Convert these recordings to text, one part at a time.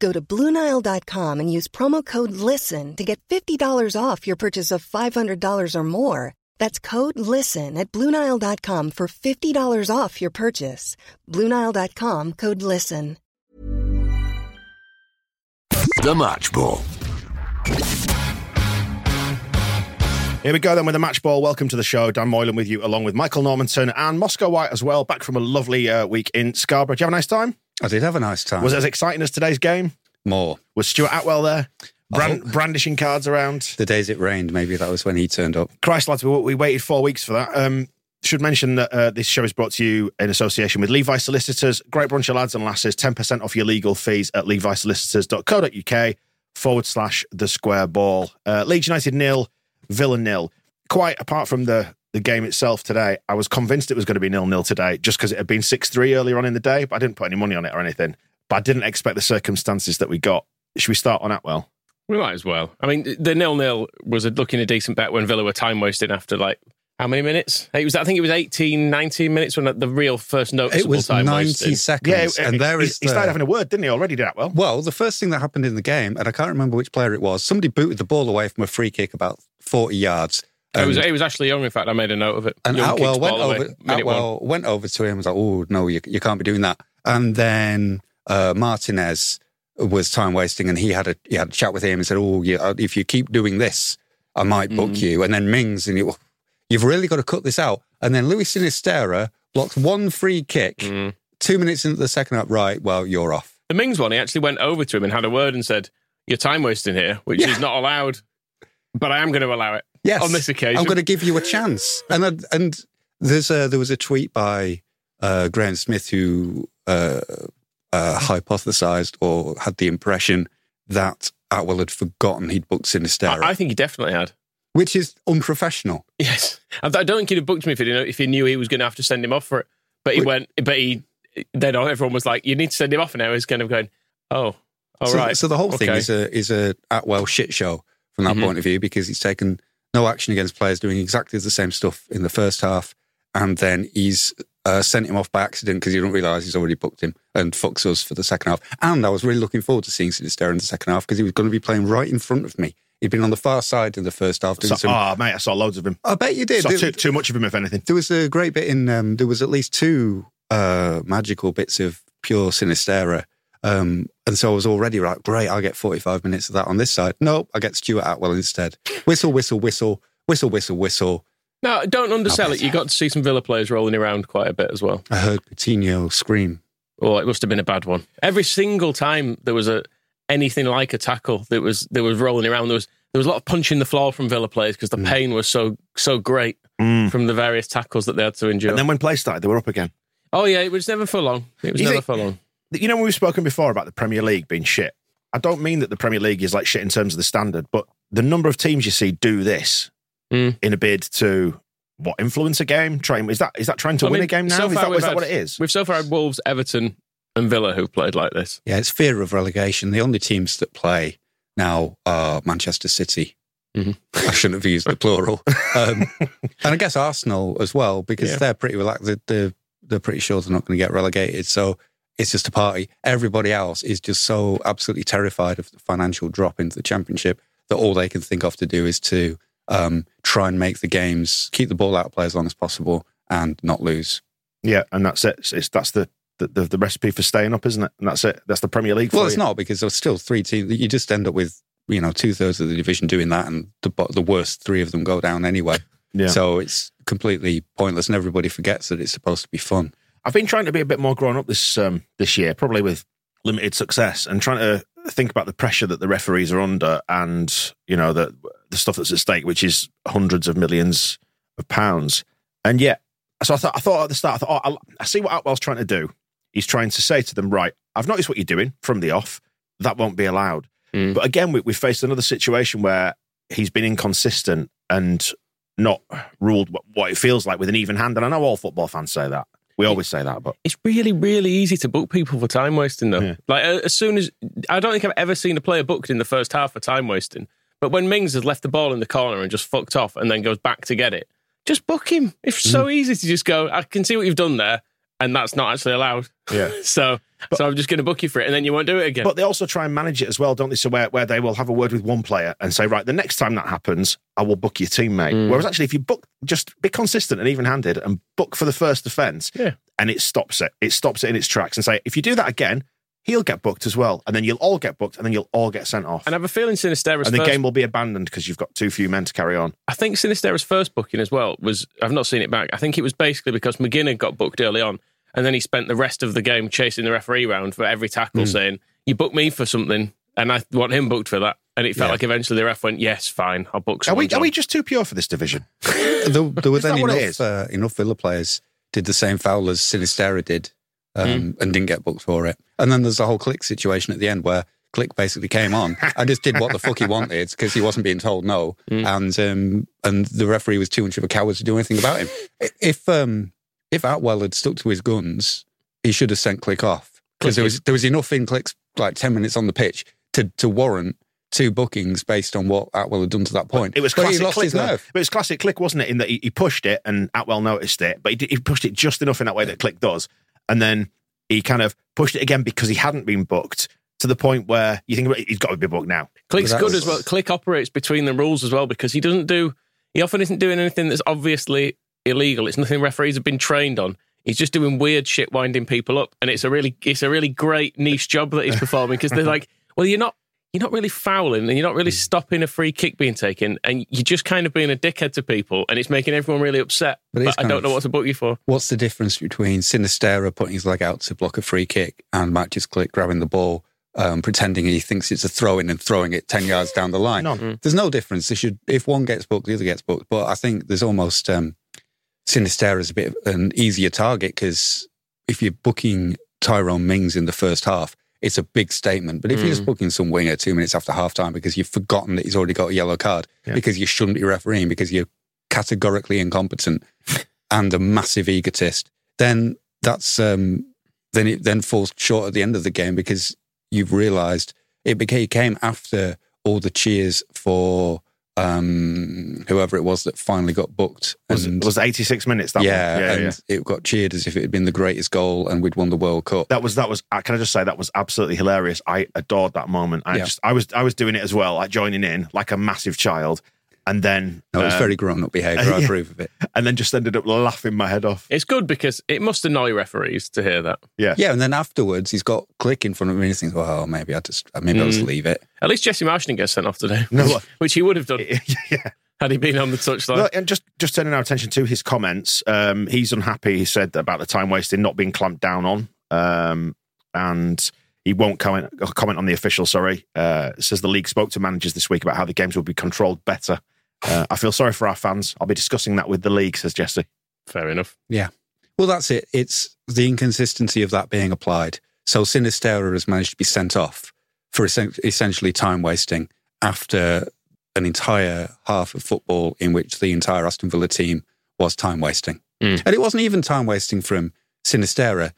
Go to Bluenile.com and use promo code LISTEN to get $50 off your purchase of $500 or more. That's code LISTEN at Bluenile.com for $50 off your purchase. Bluenile.com code LISTEN. The Match Ball. Here we go then with the match ball. Welcome to the show. Dan Moylan with you, along with Michael Normanson and Moscow White as well, back from a lovely uh, week in Scarborough. Did you have a nice time? I did have a nice time. Was it as exciting as today's game? More. Was Stuart Atwell there? Brand- Oh. brandishing cards around. The days it rained, maybe that was when he turned up. Christ, lads, we, we waited four weeks for that. Um, should mention that uh, this show is brought to you in association with Levi Solicitors. Great bunch of lads and lasses. 10% off your legal fees at levisolicitors.co.uk forward slash the square ball. Uh, Leeds United nil, Villa nil. Quite apart from the, the game itself today, I was convinced it was going to be nil nil today just because it had been 6 3 earlier on in the day, but I didn't put any money on it or anything. But I didn't expect the circumstances that we got. Should we start on Atwell? We might as well. I mean, the nil nil was looking a decent bet when Villa were time wasting after like how many minutes? It was. I think it was 18, 19 minutes when the real first noticeable It was time 90 wasting. seconds. Yeah, and there he, is he started having a word, didn't he? Already did Atwell. Well, the first thing that happened in the game, and I can't remember which player it was, somebody booted the ball away from a free kick about 40 yards. It was. And- It was Ashley Young. In fact, I made a note of it. And Young Atwell went over. Atwell one. went over to him. and Was like, "Oh no, you you can't be doing that." And then uh, Martinez was time wasting, and he had a he had a chat with him and said, "Oh, yeah, if you keep doing this, I might book Mm. you." And then Mings and you, you've really got to cut this out. And then Luis Sinisterra blocks one free kick. Mm. Two minutes into the second half, right? Well, you're off. The Mings one, he actually went over to him and had a word and said, "You're time wasting here," which Yeah. is not allowed, but I am going to allow it. Yes, on this occasion. I'm going to give you a chance. And I- and there's a, there was a tweet by uh, Graham Smith who uh, uh, hypothesized or had the impression that Atwell had forgotten he'd booked Sinisterra, I, I think he definitely had. which is unprofessional. Yes, I, I don't think he'd have booked me if he if he knew he was going to have to send him off for it. But he went. But he then everyone was like, "You need to send him off." And now he's kind of going, "Oh, all right." so, so the whole thing is a is a Atwell shit show from that Mhm. point of view because he's taken no action against players doing exactly the same stuff in the first half, and then he's uh, sent him off by accident because he didn't realise he's already booked him and fucks us for the second half. And I was really looking forward to seeing Sinister in the second half because he was going to be playing right in front of me. He'd been on the far side in the first half. Doing So, some, oh, mate, I saw loads of him. I bet you did. Saw There- too, too much of him, if anything. there was a great bit in. Um, there was at least two uh, magical bits of pure Sinisterra. Um, and so I was already like, great, I'll get 45 minutes of that on this side. Nope, I get Stuart Atwell instead. Whistle, whistle, whistle, whistle, whistle, whistle. No, don't undersell it. You got to see some Villa players rolling around quite a bit as well. I heard Coutinho scream. Oh, it must have been a bad one. Every single time there was a anything like a tackle that was that was rolling around, there was there was a lot of punching the floor from Villa players because the Mm. pain was so so great from the various tackles that they had to endure. And then when play started, they were up again. oh yeah, it was never for long. It was You never think- for long. You know, when we've spoken before about the Premier League being shit, I don't mean that the Premier League is like shit in terms of the standard, but the number of teams you see do this Mm. in a bid to what influence a game. Trying is that is that trying to I win mean, a game now? so is far that, we've that what it is? We've so far had Wolves, Everton, and Villa who've played like this. Yeah, it's fear of relegation. The only teams that play now are Manchester City. Mhm. I shouldn't have used the plural. Um, and I guess Arsenal as well, because Yeah. they're pretty relaxed. They're, they're, they're pretty sure they're not going to get relegated. So it's just a party. Everybody else is just so absolutely terrified of the financial drop into the championship that all they can think of to do is to um, try and make the games, keep the ball out of play as long as possible and not lose. Yeah, and that's it. It's, that's the, the, the the recipe for staying up, isn't it? And that's it. That's the Premier League. Well, it's you. not because there's still three teams. You just end up with you know two thirds of the division doing that, and the the worst three of them go down anyway. Yeah. So it's completely pointless, and everybody forgets that it's supposed to be fun. I've been trying to be a bit more grown up this um, this year, probably with limited success, and trying to think about the pressure that the referees are under, and you know the the stuff that's at stake, which is hundreds of millions of pounds. And yet, so I thought, I thought at the start, I thought, oh, I see what Atwell's trying to do. He's trying to say to them, right, I've noticed what you're doing from the off. That won't be allowed. Mm. But again, we, we faced another situation where he's been inconsistent and not ruled what, what it feels like with an even hand. And I know all football fans say that. We always say that, but It's really, really easy to book people for time wasting, though. Yeah. Like, as soon as I don't think I've ever seen a player booked in the first half for time wasting. But when Mings has left the ball in the corner and just fucked off and then goes back to get it, just book him. It's so Mm. easy to just go, I can see what you've done there, and that's not actually allowed. Yeah. So, so I'm just going to book you for it, and then you won't do it again. But they also try and manage it as well, don't they? So where, where they will have a word with one player and say, right, the next time that happens, I will book your teammate. Mm. Whereas actually, if you book, just be consistent and even handed and book for the first offence, Yeah. and it stops it. It stops it in its tracks and say, if you do that again, he'll get booked as well. And then you'll all get booked and then you'll all get sent off. and I have a feeling Sinisterra's And the first game will be abandoned because you've got too few men to carry on. I think Sinisterra's first booking as well was I've not seen it back. I think it was basically because McGinnon got booked early on, and then he spent the rest of the game chasing the referee round for every tackle, saying, "You booked me for something, and I want him booked for that." And it felt Yeah. like eventually the ref went, "Yes, fine, I'll book." Are Someone, we, are we just too pure for this division? there, there were then what it is? enough, uh, enough Villa players did the same foul as Sinisterra did um, and didn't get booked for it. And then there's the whole Klich situation at the end where Klich basically came on and just did what the fuck he wanted because he wasn't being told no, and um, and the referee was too much of a coward to do anything about him. If um, if Atwell had stuck to his guns, he should have sent Klich off because there was there was enough in Klich's like ten minutes on the pitch to to warrant two bookings based on what Atwell had done to that point. It was But he classic lost Klich. his though. nerve. But it was classic Klich, wasn't it? In that he, he pushed it and Atwell noticed it, but he, he pushed it just enough in that way that Klich does, and then he kind of pushed it again because he hadn't been booked to the point where you think he's got to be booked now. Klich's good was- as well. Klich operates between the rules as well because he doesn't do. He often isn't doing anything that's obviously illegal. It's nothing referees have been trained on. He's just doing weird shit, winding people up, and it's a really, it's a really great niche job that he's performing because they're like, well, you're not, you're not really fouling, and you're not Hmm. really stopping a free kick being taken, and you're just kind of being a dickhead to people, and it's making everyone really upset. But But, I don't of- know what to book you for. What's the difference between Sinisterra putting his leg out to block a free kick and Mateusz Klich grabbing the ball, um, pretending he thinks it's a throw in and throwing it 10 yards down the line? None. There's no difference. They should, if one gets booked, the other gets booked. But I think there's almost um, Sinisterra is a bit of an easier target because if you're booking Tyrone Mings in the first half, it's a big statement. But if you're just booking some winger two minutes after half time because you've forgotten that he's already got a yellow card, Yeah. because you shouldn't be refereeing, because you're categorically incompetent and a massive egotist, then that's um, then it then falls short at the end of the game because you've realised it became, came after all the cheers for um, whoever it was that finally got booked. Was, and, was it 86 minutes? That yeah, yeah, and yeah. it got cheered as if it had been the greatest goal and we'd won the World Cup. That was that was. uh, Can I just say that was absolutely hilarious? I adored that moment. I Yeah. just I was I was doing it as well, like joining in like a massive child, and then No, it was um, very grown up behaviour. I yeah. approve of it. and then just ended up laughing my head off. It's good because it must annoy referees to hear that. Yeah, Yeah, and then afterwards he's got Klich in front of me and he thinks, well, maybe I just maybe I'll just leave it. At least Jesse Marsch didn't get sent off today, No. which, which he would have done yeah. had he been on the touchline. Look, and just just turning our attention to his comments, um, he's unhappy. He said about the time wasting not being clamped down on, um, and he won't comment comment on the official. Sorry, uh, says the league spoke to managers this week about how the games will be controlled better. Uh, I feel sorry for our fans. I'll be discussing that with the league, says Jesse. Fair enough. Yeah. Well, that's it. It's the inconsistency of that being applied. So Sinisterra has managed to be sent off for essentially time wasting after an entire half of football in which the entire Aston Villa team was time wasting. Mm. And it wasn't even time wasting from Sinisterra.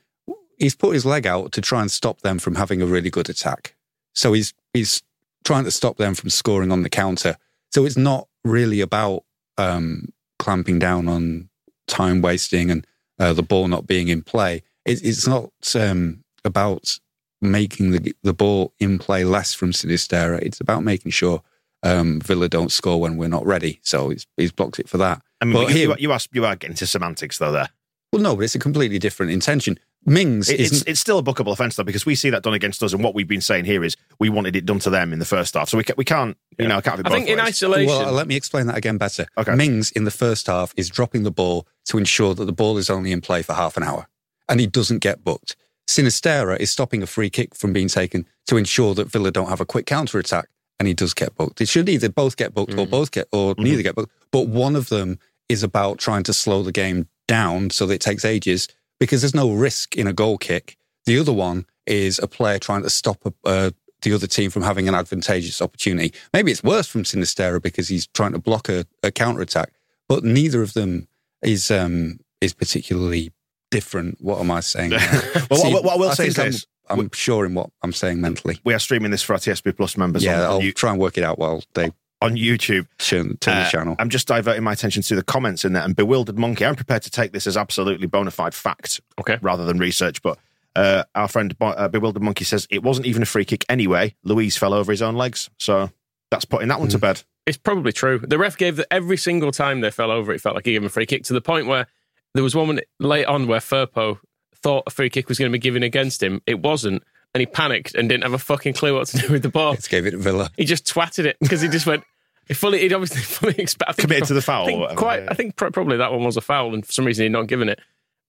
He's put his leg out to try and stop them from having a really good attack. So he's he's trying to stop them from scoring on the counter. So it's not really about um, clamping down on time wasting and uh, the ball not being in play. It, it's not um, about making the the ball in play less from Sinisterra. It's about making sure um, Villa don't score when we're not ready. So he's, he's blocked it for that. I mean, But you, him- you, are, you are you are getting to semantics though. There, Well, no, but it's a completely different intention. Mings It- it's isn't. it's still a bookable offence though because we see that done against us, and what we've been saying here is we wanted it done to them in the first half, so we ca- we can't you know it can't be I both think in isolation, Well, let me explain that again better. Okay. Mings in the first half is dropping the ball to ensure that the ball is only in play for half an hour, and he doesn't get booked. Sinisterra is stopping a free kick from being taken to ensure that Villa don't have a quick counter attack, and he does get booked. It should either both get booked or mm-hmm. both get or mm-hmm. neither get booked. But one of them is about trying to slow the game down so that it takes ages because there's no risk in a goal kick. The other one is a player trying to stop a, uh, the other team from having an advantageous opportunity. Maybe it's worse from Sinisterra because he's trying to block a, a counter attack, but neither of them is um, is particularly different. What am I saying? Well, See, what- what I will say is, I'm this. I'm, sure in what I'm saying mentally. we are streaming this for our TSB Plus members Yeah, on, I'll you- try and work it out while they on YouTube. turn, turn Uh, the channel. I'm just diverting my attention to the comments in there. And bewildered monkey, I'm prepared to take this as absolutely bona fide fact Okay. rather than research. But uh, our friend Bo- uh, bewildered monkey says it wasn't even a free kick anyway. Luis fell over his own legs, so that's putting that one Hmm. to bed. It's probably true. The ref gave the, every single time they fell over, it felt like he gave him a free kick to the point where there was one late on where Firpo thought a free kick was going to be given against him. It wasn't. And he panicked and didn't have a fucking clue what to do with the ball. Let's give it to Villa. He just twatted it because he just went. He fully, he'd obviously fully expected Committed to the foul I think, whatever, quite, yeah. I think pro- probably that one was a foul, and for some reason he'd not given it.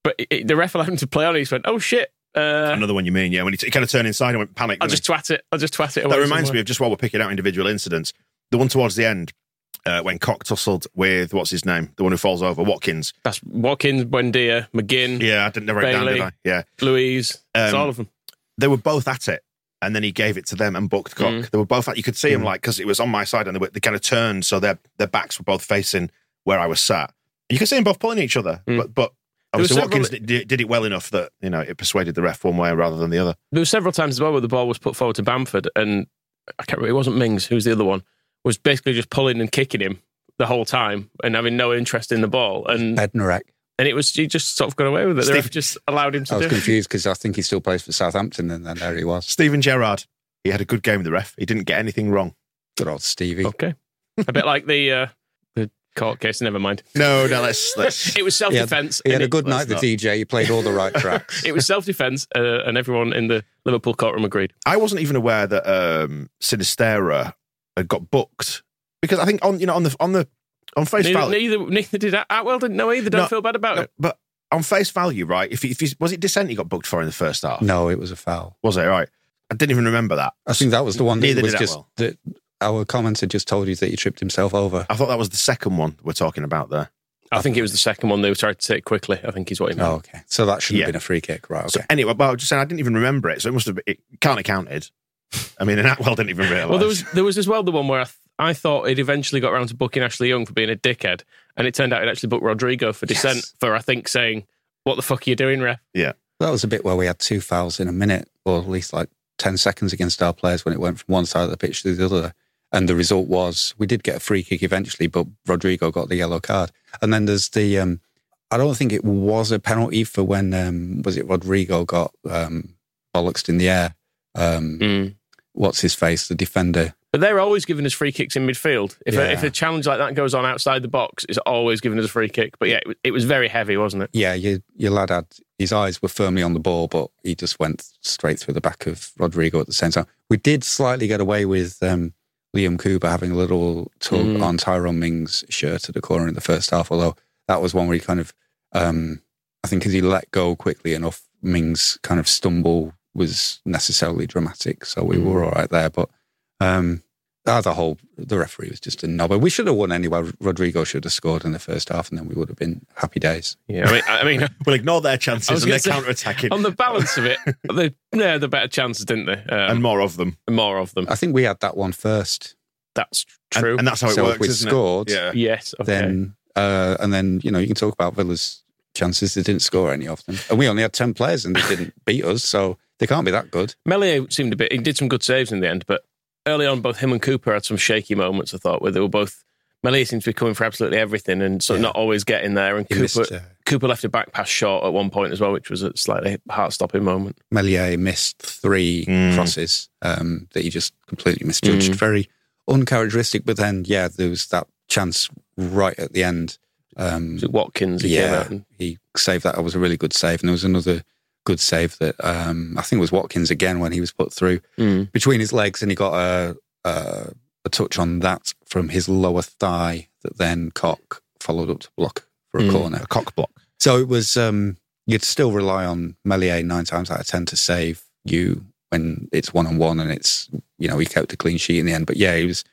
But it, it- the ref allowed him to play on. He just went, "Oh shit! Uh, Another one you mean, yeah? When he, t- he kind of turned inside and went panic. I'll just twat it. I'll just twat it." he? Away that reminds somewhere." me of just while we're picking out individual incidents, the one towards the end uh, when Koch tussled with what's his name, the one who falls over, Watkins. That's Watkins, Buendia, McGinn, Yeah, I didn't write it down, did I? Yeah, Louise. it's Um, all of them. they were both at it, and then he gave it to them and booked Koch. Mm. They were both at. You could see him like because it was on my side, and they, were, they kind of turned, so their their backs were both facing where I was sat. You could see them both pulling each other, Mm. but but obviously Watkins did, did it well enough that you know it persuaded the ref one way rather than the other. There were several times as well where the ball was put forward to Bamford, and I can't remember. It wasn't Mings. Who's the other one? Was basically just pulling and kicking him the whole time and having no interest in the ball, and Bednarek. And it was he just sort of got away with it. The Steve- ref just allowed him to do I was do. confused because I think he still plays for Southampton, and then there he was. Steven Gerrard, he had a good game with the ref. He didn't get anything wrong. Good old Stevie. Okay, a bit like the uh, the court case. Never mind. No, no, let's let's. It was self He had, defence. he had a good night, the not. DJ. He played all the right tracks. It was self defence, uh, and everyone in the Liverpool courtroom agreed. I wasn't even aware that um, Sinisterra had got booked because I think on you know on the on the on face Neither, value, neither, neither did Atwell. Didn't know either. Don't No, feel bad about no, it. but on face value, right? If he, if he's, was it dissent he got booked for in the first half? no, it was a foul. Was it right? I didn't even remember that. I think that was the one that Neither was did just Atwell. that our commenter just told you that he tripped himself over. I thought that was the second one we're talking about there. I think it was the second one they were trying to take quickly. I think is what he meant. Oh, okay. So that shouldn't Yeah. have been a free kick, right? So anyway, but I was just saying I didn't even remember it, so it must have been, it can't have counted. I mean, and Atwell didn't even realise. Well, there was there was as well the one where I, th- I thought it eventually got around to booking Ashley Young for being a dickhead, and it turned out it actually booked Rodrigo for dissent Yes. for I think saying, "What the fuck are you doing, ref?" yeah. That was a bit where we had two fouls in a minute, or at least like 10 seconds against our players when it went from one side of the pitch to the other. And the result was we did get a free kick eventually, but Rodrigo got the yellow card. And then there's the, um, I don't think it was a penalty for when, um, was it Rodrigo got um, bollocks in the air? Um, What's his face? The defender. But they're always giving us free kicks in midfield. If, Yeah. a, if a challenge like that goes on outside the box, it's always giving us a free kick. But yeah, it, it was very heavy, wasn't it? Yeah, your, your lad had his eyes were firmly on the ball, but he just went straight through the back of Rodrigo at the same time. We did slightly get away with um, Liam Cooper having a little tug Mm. on Tyrone Mings' shirt at the corner in the first half, although that was one where he kind of, um, I think, as he let go quickly enough, Mings' kind of stumble was necessarily dramatic. So we were all right there. But um, ah, the whole, the referee was just a knobber. We should have won anyway. Rodrigo should have scored in the first half, and then we would have been happy days. Yeah, I mean, I mean, We'll ignore their chances and they're gonna counter attacking on the balance of it, they yeah, the better chances, didn't they? Um, and more of them. more of them. I think we had that one first. That's true. and that's how it So if works. we'd isn't scored, it? Yeah. yes. Okay. then uh, and then you know you can talk about Villa's chances. They didn't score any of them, and we only had ten players, and they didn't beat us, so they can't be that good. Meslier seemed a bit. He did some good saves in the end, but early on, both him and Cooper had some shaky moments. I thought where they were both. Meslier seems to be coming for absolutely everything, and sort of Yeah. not always getting there. And He Cooper missed, uh, Cooper left a back pass short at one point as well, which was a slightly heart stopping moment. Meslier missed three Mm. crosses um, that he just completely misjudged. Mm. Very uncharacteristic. But then, yeah, there was that chance right at the end. Um, Was it Watkins? yeah, out and- he saved that. It was a really good save. And there was another good save that um, I think it was Watkins again when he was put through Mm. between his legs, and he got a, a a touch on that from his lower thigh that then Koch followed up to block for a Mm. corner. A cock block. So it was um, you'd still rely on Meslier nine times out of ten to save you when it's one on one and it's you know he kept a clean sheet in the end. But yeah, he was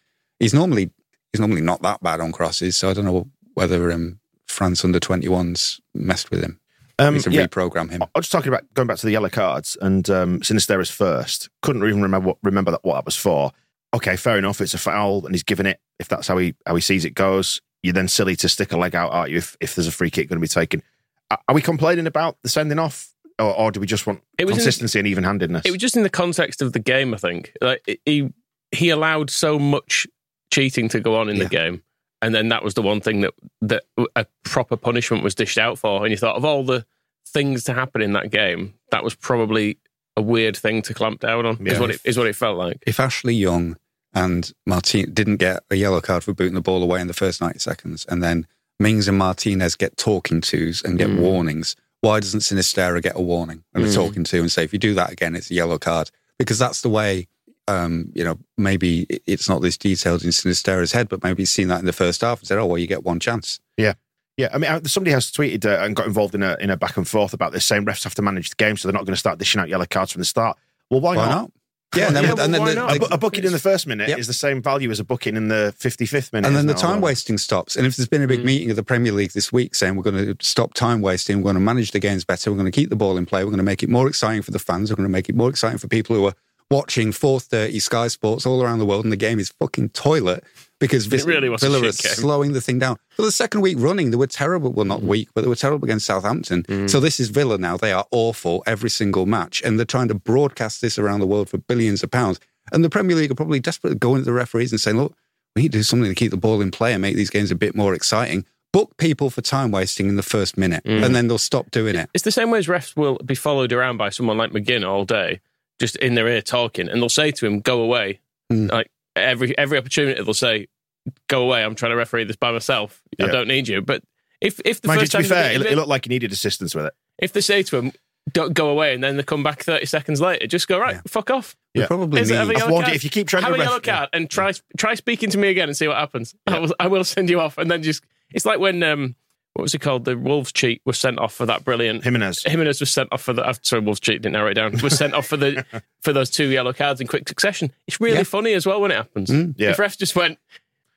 he's normally he's normally not that bad on crosses. So I don't know whether um, France under twenty ones messed with him. Um, Need to yeah. reprogram him. I was just talking about going back to the yellow cards and um, Sinisterra's first. Couldn't even remember what, remember that, what that was for. Okay, fair enough. It's a foul and he's given it. If that's how he how he sees it goes, you're then silly to stick a leg out, aren't you? If, if there's a free kick going to be taken, are are we complaining about the sending off, or, or do we just want It was in- consistency and even handedness? It was just in the context of the game, I think. Like he he allowed so much cheating to go on in Yeah. the game, and then that was the one thing that that a proper punishment was dished out for. And you thought of all the things to happen in that game, that was probably a weird thing to clamp down on. Yeah. Is what it is what it felt like. If Ashley Young and Martin didn't get a yellow card for booting the ball away in the first 90 seconds, and then Mings and Martinez get talking tos and get Mm. warnings, why doesn't Sinisterra get a warning and a Mm. talking to and say, if you do that again, it's a yellow card? Because that's the way, um, you know, maybe it's not this detailed in Sinisterra's head, but maybe he's seen that in the first half and said, oh, well, you get one chance. Yeah, yeah. I mean, uh, somebody has tweeted uh, and got involved in a in a back and forth about this, saying refs have to manage the game, so they're not going to start dishing out yellow cards from the start. Well, why, Why not? not? Yeah, and then, Yeah, and then why the, not? A, a booking in the first minute Yep. is the same value as a booking in the 55th minute. And then the time wasting stops. And if there's been a big Mm. meeting of the Premier League this week saying we're going to stop time wasting, we're going to manage the games better, we're going to keep the ball in play, we're going to make it more exciting for the fans, we're going to make it more exciting for people who are watching 4.30 Sky Sports all around the world, and the game is fucking toilet because Vis- really was Villa are slowing the thing down. For the second week running, they were terrible. Well, Mm. not weak, but they were terrible against Southampton. So this is Villa now. They are awful every single match, and they're trying to broadcast this around the world for billions of pounds. And the Premier League are probably desperately going to the referees and saying, look, we need to do something to keep the ball in play and make these games a bit more exciting. Book people for time wasting in the first minute, Mm. and then they'll stop doing it. It's the same way as refs will be followed around by someone like McGinn all day, just in their ear talking, and they'll say to him, "Go away." Mm. Like every every opportunity, they'll say, "Go away." I'm trying to referee this by myself. I don't need you. But if if the Mind you, first to be fair, if it, it looked like he needed assistance with it. if they say to him, "Don't go away," and then they come back 30 seconds later, just go right, Yeah. fuck off. We Yeah. probably Is it need. every- yellow warned card. you, if you keep trying Have to a yellow ref- card and try try speaking to me again and see what happens. I will I will send you off, and then just it's like when um what was it called? The Wolves cheat was sent off for that brilliant. Jimenez. Jimenez was sent off for the. uh, Sorry, Wolves cheat didn't narrow it down. Was sent off for the for those two yellow cards in quick succession. It's really Yeah. funny as well when it happens. Mm, yeah. If refs just went,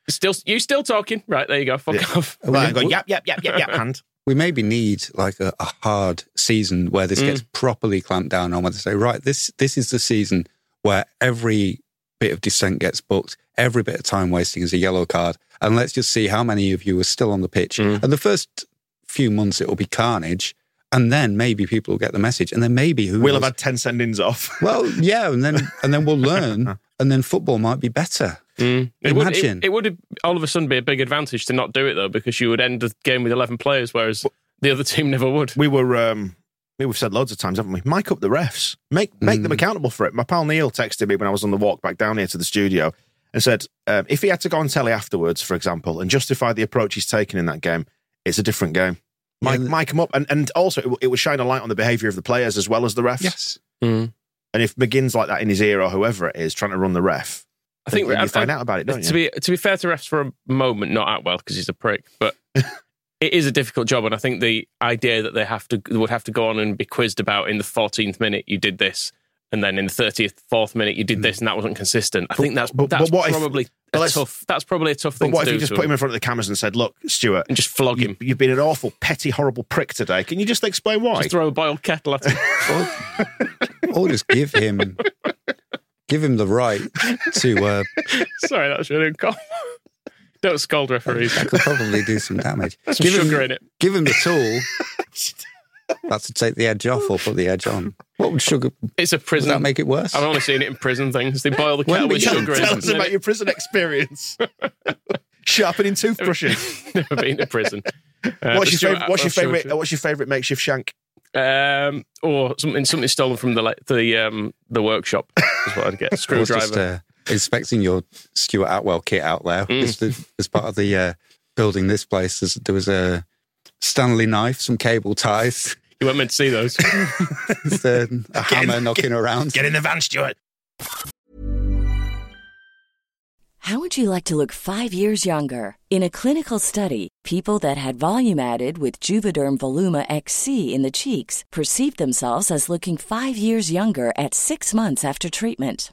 still you still talking? Right there you go. Fuck Yeah. off. Right, we, go, yap, yap, yap, yap, yap, hand. we maybe need like a, a hard season where this Mm. gets properly clamped down on. Where they say, right, this this is the season where every bit of dissent gets booked, every bit of time wasting is a yellow card, and let's just see how many of you are still on the pitch. Mm. And the first few months it will be carnage, and then maybe people will get the message, and then maybe who We'll have had 10 sendings off. well, yeah, and then and then we'll learn, and then football might be better. Mm. It would, Imagine. it, it would all of a sudden be a big advantage to not do it though, because you would end the game with eleven players, whereas the other team never would. we were, um, we've said loads of times, haven't we? Mic up the refs. Make make them Mm. accountable for it. My pal Neil texted me when I was on the walk back down here to the studio and said, um, if he had to go on telly afterwards, for example, and justify the approach he's taken in that game, it's a different game. Mic, Yeah. mic him up. And, and also, it, will- it would shine a light on the behaviour of the players as well as the refs. Yes, Mm. And if McGinn's like that in his ear or whoever it is trying to run the ref, I think then I- you find I- out about it, don't to you? be to be fair to refs for a moment, not Atwell because he's a prick, but it is a difficult job, and I think the idea that they have to would have to go on and be quizzed about in the 14th minute you did this, and then in the 30th fourth minute you did this, and that wasn't consistent. I think that's but- but that's what probably but a tough. That's probably a tough but what to if do you just put him in front of the cameras and said, look, Stuart, and just flog you, him, you've been an awful, petty, horrible prick today. Can you just explain why? just throw a boiled kettle at him. or, or just give him give him the right to. Uh, Sorry, that was really uncomfortable. Don't scold referees. that could probably do some damage. Some give him, sugar in it. Give him the tool. That's to take the edge off or put the edge on. What would sugar? It's a Does prison. that make it worse? I've only seen it in prison things. They boil the kettle with sugar Tell it. us about your prison experience. Sharpening toothbrushes. Never been to prison. Uh, what's your favorite? What's your favorite? What's your favorite makeshift shank? Um, or something something stolen from the like, the um the workshop is what I'd get. Screwdriver. Just inspecting your Stuart Atwell kit out there Mm. as, the, as part of the uh, building this place. there's- There was a Stanley knife, some cable ties. You weren't meant to see those. It's, uh, a hammer knocking around. Get in the van, Stuart. How would you like to look five years younger? In a clinical study, people that had volume added with Juvederm Voluma XC in the cheeks perceived themselves as looking five years younger at six months after treatment.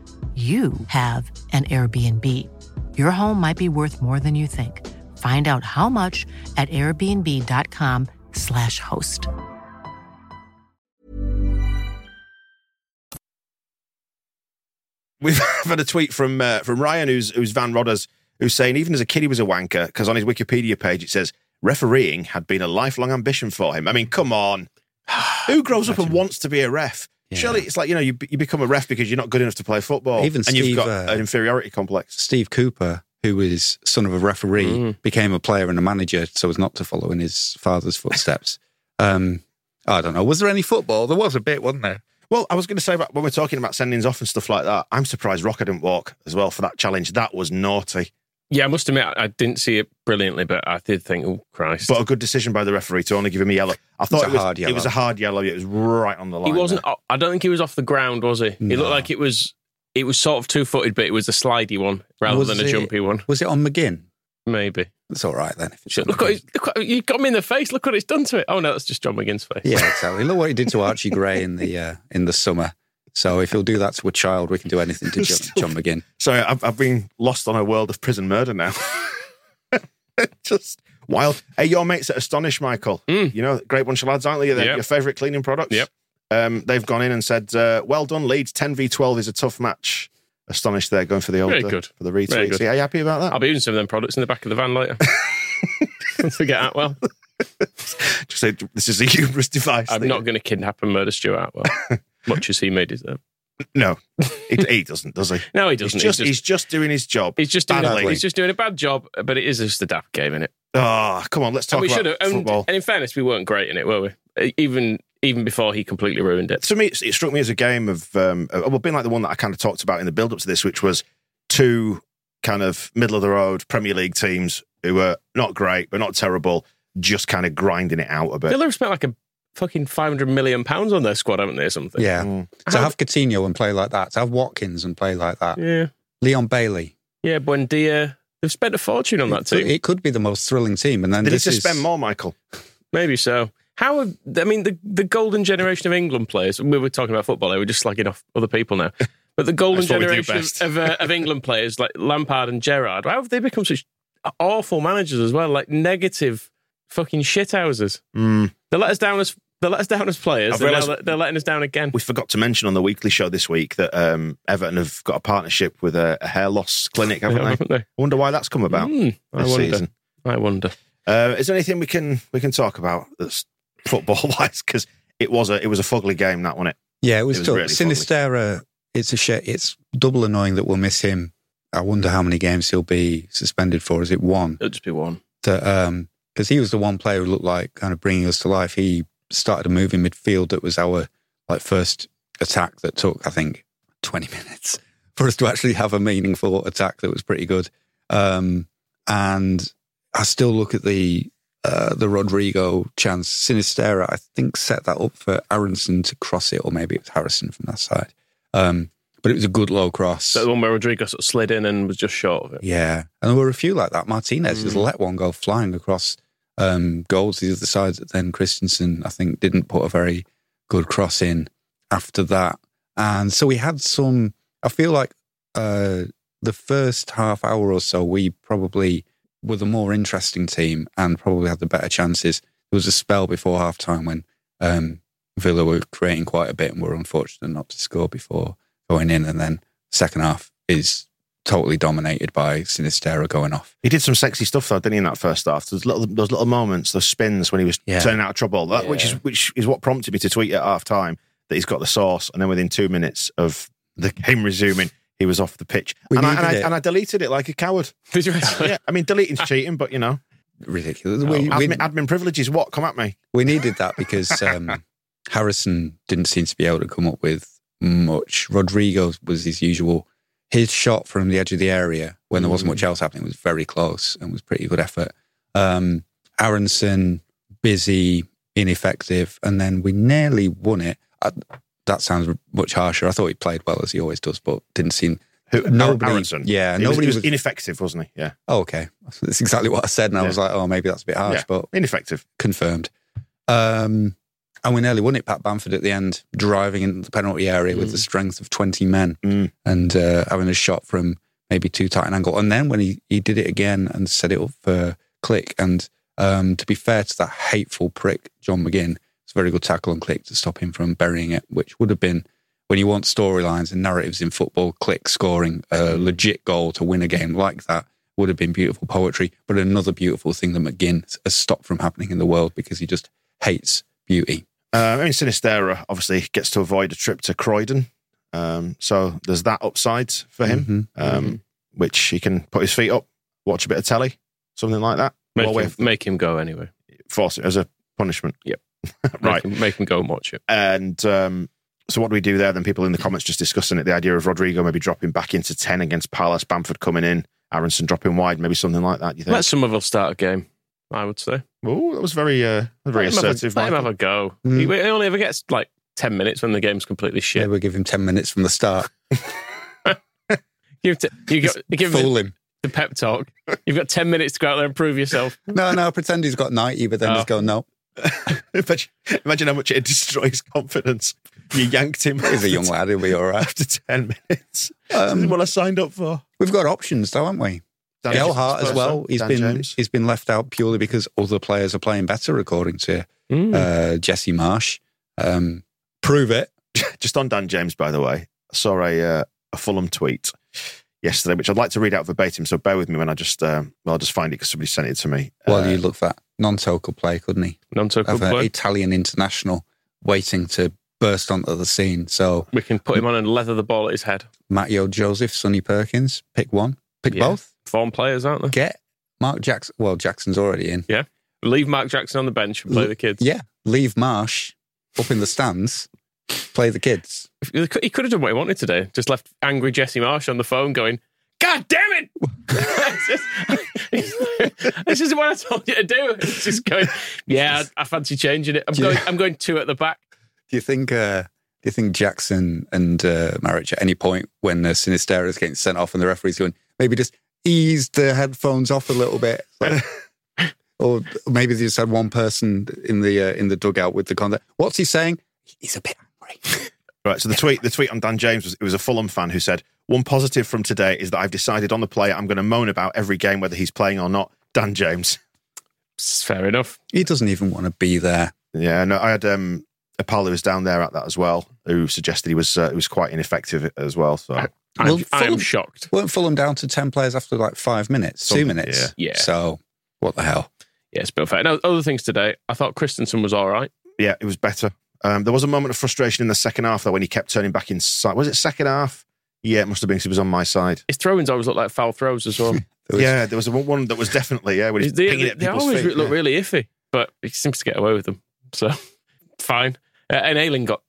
you have an Airbnb. Your home might be worth more than you think. Find out how much at airbnb.com/slash host. We've had a tweet from uh, from Ryan, who's who's Van Rodders, who's saying even as a kid he was a wanker because on his Wikipedia page it says refereeing had been a lifelong ambition for him. I mean, come on, who grows up and wants to be a ref? Yeah. Surely it's like you know you you become a ref because you're not good enough to play football, Even and you've got uh, an inferiority complex. Steve Cooper, who is son of a referee, Mm. became a player and a manager so as not to follow in his father's footsteps. um, I don't know. Was there any football? There was a bit, wasn't there? Well, I was going to say about when we're talking about sendings off and stuff like that. I'm surprised Roca didn't walk as well for that challenge. That was naughty, Yeah, I must admit, I I didn't see it brilliantly, but I did think, oh, Christ. but a good decision by the referee to only give him a yellow. I thought a it was a, hard yellow. it was a hard yellow. It was right on the line. he wasn't, there. I don't think he was off the ground, was he? He No. looked like it was, it was sort of two footed, but it was a slidey one rather Was than a it- jumpy one. Was it on McGinn? Maybe. It's all right then. If it's on Look, what look what, you got me in the face. Look what it's done to it. Oh, no, that's just John McGinn's face. Yeah, exactly. Look what he did to Archie Gray in the uh, in the summer. So if he'll do that to a child, we can do anything to John, John McGinn. Sorry, I've, I've been lost on a world of prison murder now. Just wild. Hey, your mates at Astonish, Michael. Mm. You know, great bunch of lads, aren't they? Yep. your favourite cleaning products. Yep. Um, they've gone in and said, uh, "Well done, Leeds. Ten v twelve is a tough match." Astonish, they're going for the old Very uh, good. for the Very retweets. good. Are you happy about that? I'll be using some of them products in the back of the van later. Don't forget Atwell. Just say this is a humorous device. I'm thing. not going to kidnap and murder Stuart Atwell, much as he may deserve. No, he, he doesn't, does he? No, he doesn't. just, he's, he's just, just doing his job. he's just doing a, badly. he's just doing a bad job, but it is just a daft game, isn't it? Oh, come on, let's talk And we should about have. And, football. and in fairness, we weren't great in it, were we? Even even before he completely ruined it. to me, it struck me as a game of, um, well, being like the one that I kind of talked about in the build up to this, which was two kind of middle of the road Premier League teams who were not great, but not terrible, just kind of grinding it out a bit. Have spent like a fucking five hundred million pounds on their squad, haven't they? Or something. Yeah. Mm. To have Coutinho and play like that, to have Watkins and play like that, yeah, Leon Bailey. yeah. Buendia. They've spent a fortune on that it, could, team. it could be the most thrilling team. And then They need to is spend more, Michael. Maybe so. How have, I mean, the, the golden generation of England players, we were talking about football, they were just slagging off other people now. But the golden That's what we do generation of, uh, of England players like Lampard and Gerrard, how have they become such awful managers as well? Like negative fucking shithouses. Mm. They let us down as they let us down as players. And now realised- they're- they're letting us down again. We forgot to mention on the weekly show this week that um, Everton have got a partnership with a, a hair loss clinic, haven't they? Haven't they? I wonder why that's come about Hmm, I this wonder. season. I wonder. Uh, is there anything we can we can talk about that's football wise? Because it was a it was a fugly game that one. It Yeah, it was, It was tough. really fugly. It's a shit. It's double annoying that we'll miss him. I wonder how many games he'll be suspended for. Is it one? It'll just be one. That um, because he was the one player who looked like kind of bringing us to life. He started a move in midfield that was our like first attack that took I think twenty minutes for us to actually have a meaningful attack that was pretty good. Um, and I still look at the uh, the Rodrigo chance. Sinisterra, I think, set that up for Aaronson to cross it, or maybe it was Harrison from that side. Um, but it was a good low cross. So the one where Rodrigo sort of slid in and was just short of it. Yeah, and there were a few like that. Martinez just Mm. let one go flying across um, goals the other side. Then Kristensen, I think, didn't put a very good cross in after that. And so we had some. I feel like uh, the first half hour or so, we probably were the more interesting team and probably had the better chances. There was a spell before half time when um, Villa were creating quite a bit and were unfortunate not to score before going in. And then second half is totally dominated by Sinisterra going off. he did some sexy stuff though, didn't he? In that first half, those little those little moments, those spins when he was Yeah. turning out of trouble. That which is which is what prompted me to tweet at half time that he's got the sauce, and then within two minutes of the game resuming. He was off the pitch, and I, and, I, and I deleted it like a coward. Did you yeah, I mean, deleting's cheating, but you know, Ridiculous. we, we, admin, admin privileges. What come at me? we needed that because um, Harrison didn't seem to be able to come up with much. Rodrigo was his usual. His shot from the edge of the area when there wasn't much else happening was very close and was pretty good effort. Um, Aaronson, busy, ineffective, and then we nearly won it. I, that sounds much harsher. I thought he played well as he always does, but didn't seem. Who, Nobody- Aaronson. yeah, He was- nobody was, was- ineffective, wasn't he? Yeah, Oh, okay, that's exactly what I said, and I Yeah. was like, oh, maybe that's a bit harsh, yeah, but ineffective. confirmed. Um, and we nearly won it. Pat Bamford at the end, driving into the penalty area with the strength of 20 men Mm. and uh, having a shot from maybe too tight an angle. And then when he, he did it again and set it up for Klich, and um, to be fair to that hateful prick, John McGinn, it's a very good tackle on Klich to stop him from burying it, which would have been, when you want storylines and narratives in football, Klich scoring a legit goal to win a game like that would have been beautiful poetry. But another beautiful thing that McGinn has stopped from happening in the world because he just hates beauty. Uh, I mean, Sinisterra obviously gets to avoid a trip to Croydon, um, so there's that upside for him, Mhm. um, which he can put his feet up, watch a bit of telly, something like that. Make, him, have- make him go anyway. force it as a punishment. Yep. right. Make him, make him go and watch it. And um, so, what do we do there? Then people in the comments just discussing it. The idea of Rodrigo maybe dropping back into ten against Palace, Bamford coming in, Aaronson dropping wide, maybe something like that. Do you think? Let Summerville start a game, I would say. Oh, that was very, uh, very Let him have a- assertive. Let him have a go. Mm. He, he only ever gets like 10 minutes when the game's completely shit. Yeah, shit. we'll give him 10 minutes from the start. Give, t- you got, give him Fool him. the pep talk. You've got 10 minutes to go out there and prove yourself. No, no, pretend he's got 90, but then Oh. just go, no. imagine, imagine how much it destroys confidence. You yanked him. He's a young lad, he'll be all right. After ten minutes, Um, this is what I signed up for. We've got options, though, haven't we? Dan Gelhardt James, as well. suppose so. He's Dan been James. he's been left out purely because other players are playing better, according to Mm. uh, Jesse Marsch. Um, prove it. Just on Dan James, by the way, I saw a uh, a Fulham tweet yesterday, which I'd like to read out verbatim. So bear with me when I just um, well, I'll just find it because somebody sent it to me. While Uh, you look for that, Gnonto could play, couldn't he? Non-so Have an play. Italian international waiting to burst onto the scene. So We can put him on and leather the ball at his head. Mateo Joseph, Sonny Perkins, pick one, pick Yeah. both. Form players, aren't they? Get Mark Jackson. Well, Jackson's already in. Yeah. Leave Mark Jackson on the bench and play the kids. Yeah, leave Marsch up in the stands, play the kids. He could have done what he wanted today. Just left angry Jesse Marsch on the phone going, God damn it! This is what I told you to do. It's just going, yeah, I, I fancy changing it. I'm going, I'm going two at the back. Do you think? Uh, do you think Jackson and uh, Maric at any point when uh, Sinisterra is getting sent off and the referee's going, maybe just ease the headphones off a little bit, Like- or maybe they just had one person in the uh, in the dugout with the contact. What's he saying? He's a bit angry. Right. So the tweet, the tweet on Dan James was it was a Fulham fan who said, "One positive from today is that I've decided on the player I'm going to moan about every game, whether he's playing or not." Dan James. Fair enough. He doesn't even want to be there. Yeah, no, I had um, a pal who was down there at that as well, who suggested he was uh, he was quite ineffective as well. So I'm, Well, I am Fulham- shocked. Weren't Fulham down to ten players after like five minutes, two minutes? yeah. Yeah. So what the hell? Yeah, it's a bit fair. Now, other things today, I thought Kristensen was all right. Yeah, it was better. Um, there was a moment of frustration in the second half though when he kept turning back inside. Was it second half? Yeah, it must have been 'cause he was on my side. His throw-ins always look like foul throws as well. yeah, there was one that was definitely yeah. When he's they pinging it at they people's always feet, look yeah. really iffy, but he seems to get away with them. So fine. Uh, and Ayling got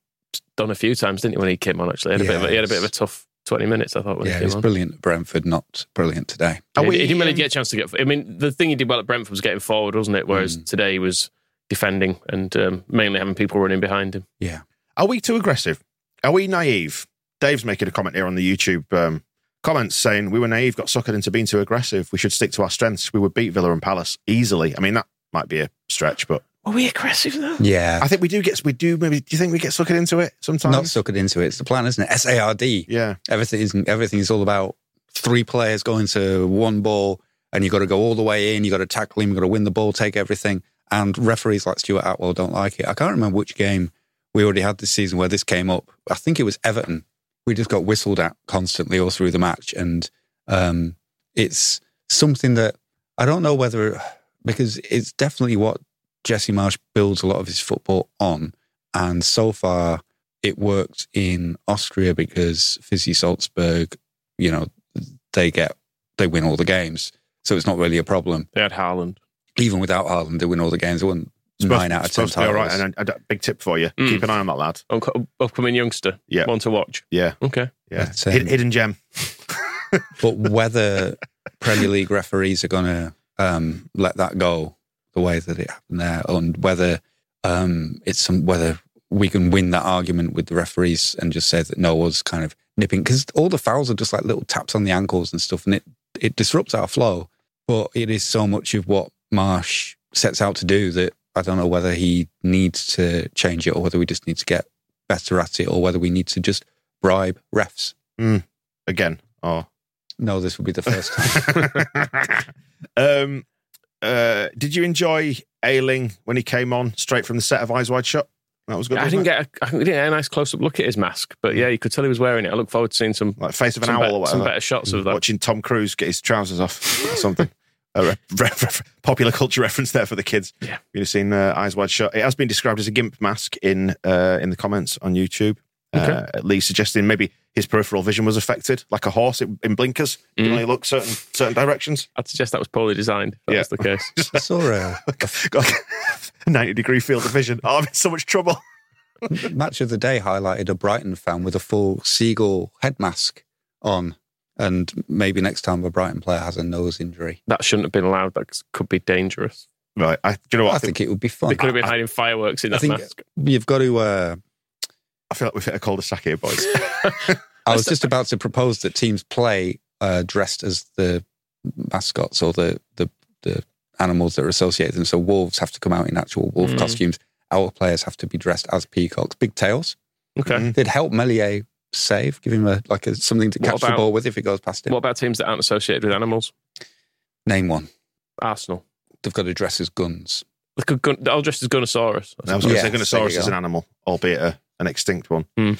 done a few times, didn't he? When he came on, actually, he had a, bit, of a, he had a bit of a tough twenty minutes. I thought when Yeah, he he was on. brilliant at Brentford, not brilliant today. Yeah, we, he didn't really get a chance to get. I mean, the thing he did well at Brentford was getting forward, wasn't it? Whereas Mm. today he was defending and um, mainly having people running behind him. Yeah. Are we too aggressive? Are we naive? Dave's making a comment here on the YouTube um, comments saying we were naive, got suckered into being too aggressive. We should stick to our strengths. We would beat Villa and Palace easily. I mean, that might be a stretch, but Were we aggressive though? Yeah. I think we do get. We do maybe. Do you think we get suckered into it sometimes? Not suckered into it. It's the plan, isn't it? SARD. Yeah. Everything is everything is all about three players going to one ball, and you've got to go all the way in. You've got to tackle him. You got to win the ball, take everything. And referees like Stuart Atwell don't like it. I can't remember which game we already had this season where this came up. I think it was Everton. We just got whistled at constantly all through the match, and um, it's something that I don't know whether because it's definitely what Jesse Marsch builds a lot of his football on, and so far it worked in Austria because Fizzy Salzburg, you know, they get they win all the games, so it's not really a problem. They had Haaland. Even without Haaland, they win all the games. They won Supposed- nine out of ten supposed to be all titles. right. And a, a big tip for you: Mm. keep an eye on that lad. Unco- upcoming youngster. Yeah. One to watch. Yeah, Okay. yeah. But, um, Hid- hidden gem. but whether Premier League referees are going to um, let that go the way that it happened there, and whether um, it's some whether we can win that argument with the referees and just say that no was kind of nipping because all the fouls are just like little taps on the ankles and stuff, and it it disrupts our flow. But it is so much of what Marsch sets out to do that I don't know whether he needs to change it or whether we just need to get better at it or whether we need to just bribe refs. Again. Oh. No, this would be the first time. um, uh, did you enjoy Ayling when he came on straight from the set of Eyes Wide Shut? That was good. I didn't it? get a, I didn't get a nice close up look at his mask, but yeah, you could tell he was wearing it. I look forward to seeing some like face of an owl bet- or some better shots of that. Watching Tom Cruise get his trousers off or something. A re- re- re- popular culture reference there for the kids. Yeah. You've seen uh, Eyes Wide Shut. It has been described as a gimp mask in uh, in the comments on YouTube. Uh, at least suggesting maybe his peripheral vision was affected, like a horse in, in blinkers. You Mm. can only look certain certain directions. I'd suggest that was poorly designed. If that Yeah. was the case. I saw a, Got a 90 degree field of vision. Oh, I'm in so much trouble. Match of the Day highlighted a Brighton fan with a full seagull head mask on. And maybe next time a Brighton player has a nose injury. That shouldn't have been allowed. That could be dangerous. Right. I, do you know what? I I think, think it would be fun. They could have been hiding fireworks in I that think mask. you've got to. Uh, I feel like we've hit a cul-de-sac here, boys. I was just about to propose that teams play uh, dressed as the mascots or the, the the animals that are associated with them. So wolves have to come out in actual wolf Mm. costumes. Our players have to be dressed as peacocks, big tails. Okay. Mhm. They'd help Meslier save, give him a like a, something to What catch the ball with if it goes past him. What about teams that aren't associated with animals? Name one. Arsenal. They've got to dress as guns. Look, a gun, I'll dress as Gunnosaurus. I was going to Yes, say there Gunnosaurus you is go. an animal, albeit a, an extinct one. Hmm.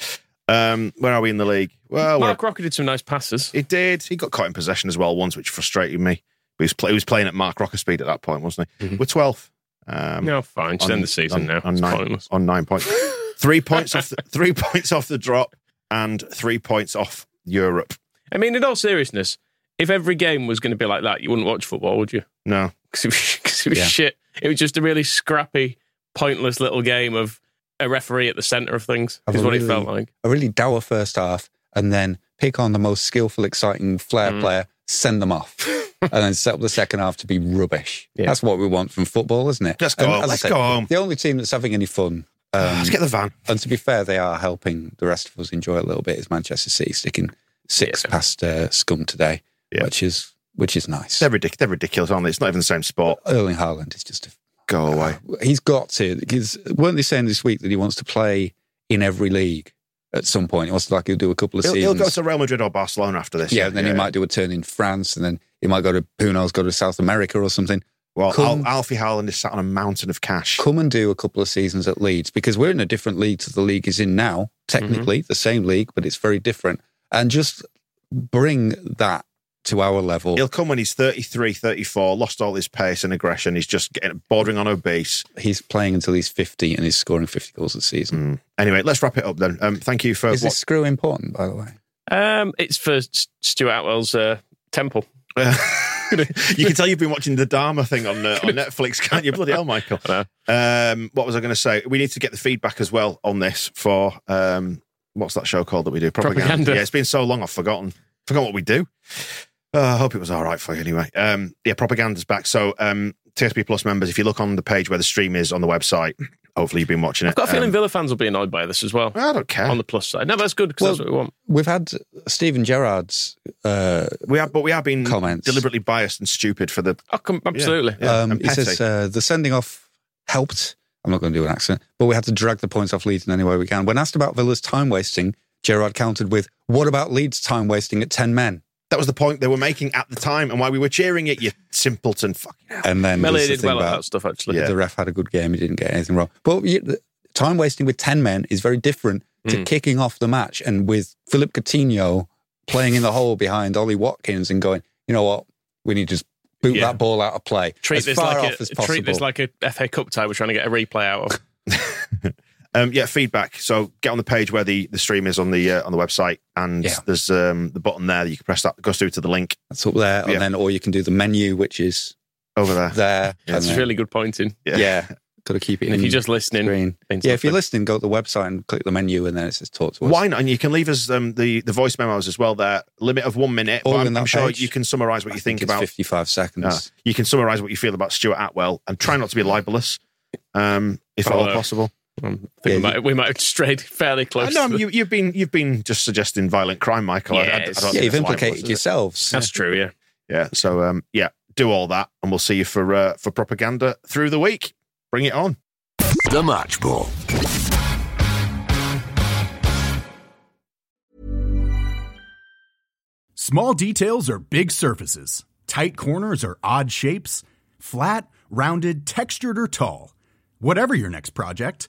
Um, where are we in the league? Well, Marc Roca did some nice passes. he did. He got caught in possession as well once, which frustrated me. But he was, play, he was playing at Marc Roca speed at that point, wasn't he? Mhm. We're 12th. Um, no, fine. Just on- end the season on- now. on It's nine. pointless. on nine points. three points off the, three points off the drop and three points off Europe. I mean, in all seriousness, if every game was going to be like that, you wouldn't watch football, would you? No. Because it, was- it was Yeah. shit. It was just a really scrappy, pointless little game of a referee at the centre of things. I've Is what really- it felt like. A really dour first half, and then pick on the most skillful, exciting flair Mm. player, send them off, and then set up the second half to be rubbish. Yeah. That's what we want from football, isn't it? Let's go And home. Let's said, go home. The only team that's having any fun. Um, Let's get the van. and to be fair, they are helping the rest of us enjoy a little bit. Is Manchester City sticking six Yeah. past uh, Scum today, Yeah. which is which is nice. They're, ridic- they're ridiculous, aren't they? It's not even the same sport. Erling Haaland is just a Go uh, away. He's got to because weren't they saying this week that he wants to play in every league at some point? He wants to like he'll do a couple of He'll, he'll go to Real Madrid or Barcelona after this. yeah, and then he might do a turn in France, and then he might go to who knows, go to South America or something. Well, come- Al- Alfie Haaland is sat on a mountain of cash. Come and do a couple of seasons at Leeds because we're in a different league to the league is in now. Mm-hmm. Technically, the same league, but it's very different. And just bring that to our level. He'll come when he's 33, 34, lost all his pace and aggression. He's just getting bordering on obese. He's playing until he's 50 and he's scoring 50 goals a season. Anyway, let's wrap it up then. Um, thank you for Is what- this screw important, by the way? Um, it's for Stuart Atwell's uh, temple. you can tell you've been watching the Dahmer thing on uh, on Netflix, can't you? Bloody hell, Michael. Um, what was I going to say? We need to get the feedback as well on this for um, what's that show called that we do? Propaganda. Yeah, it's been so long, I've forgotten. Forgot what we do. Uh, I hope it was all right for you anyway. Um, yeah, propaganda's back. So um, TSP Plus members, if you look on the page where the stream is on the website, hopefully you've been watching it. I've got a feeling Um, Villa fans will be annoyed by this as well. I don't care. On the plus side. No, that's good because that's what we want. We've had Steven Gerrard's uh, we have, but we have been comments. deliberately biased and stupid for the. Oh, com- absolutely. Yeah, um, he says uh, the sending off helped. I'm not going to do an accent, but we had to drag the points off Leeds in any way we can. When asked about Villa's time wasting, Gerrard countered with, "What about Leeds' time wasting at ten men?" That was the point they were making at the time, and why we were cheering it. You simpleton, fucking hell. And then Melee there's the did thing well at about that stuff, actually. Yeah. the ref had a good game; he didn't get anything wrong. But you, time wasting with ten men is very different to Mm. kicking off the match and with Philip Coutinho playing in the hole behind Ollie Watkins and going, "You know what? We need to just boot Yeah. that ball out of play Treat as this, far like off a, as possible." treat this like a FA Cup tie we're trying to get a replay out of. Um, yeah, feedback. So get on the page where the, the stream is on the uh, on the website, and Yeah. there's um, the button there that you can press. That goes through to the link That's up there, Yeah. and then or you can do the menu, which is over there. there. Yeah, That's then- really good pointing. Yeah. yeah. Got to keep it And in. if you're just listening, screen. means Yeah, if you're listening, go to the website and click the menu, and then it says talk to us. Why not? And you can leave us um, the the voice memos as well. There, limit of one minute. All but I'm, I'm sure you can summarise what I you think, it's about. 55 seconds. Uh, you can summarise what you feel about Stuart Atwell, and try not to be libelous, um, if at all possible. Um, I think Yeah, we, might, we might have strayed fairly close. know to you, you've been you've been just suggesting violent crime, Michael. I- I- I don't yeah, you've implicated is it? yourselves. That's true, yeah. Yeah. So um, yeah, do all that, and we'll see you for uh, for propaganda through the week. Bring it on. The Match Ball. Small details are big surfaces. Tight corners are odd shapes. Flat, rounded, textured, or tall. Whatever your next project,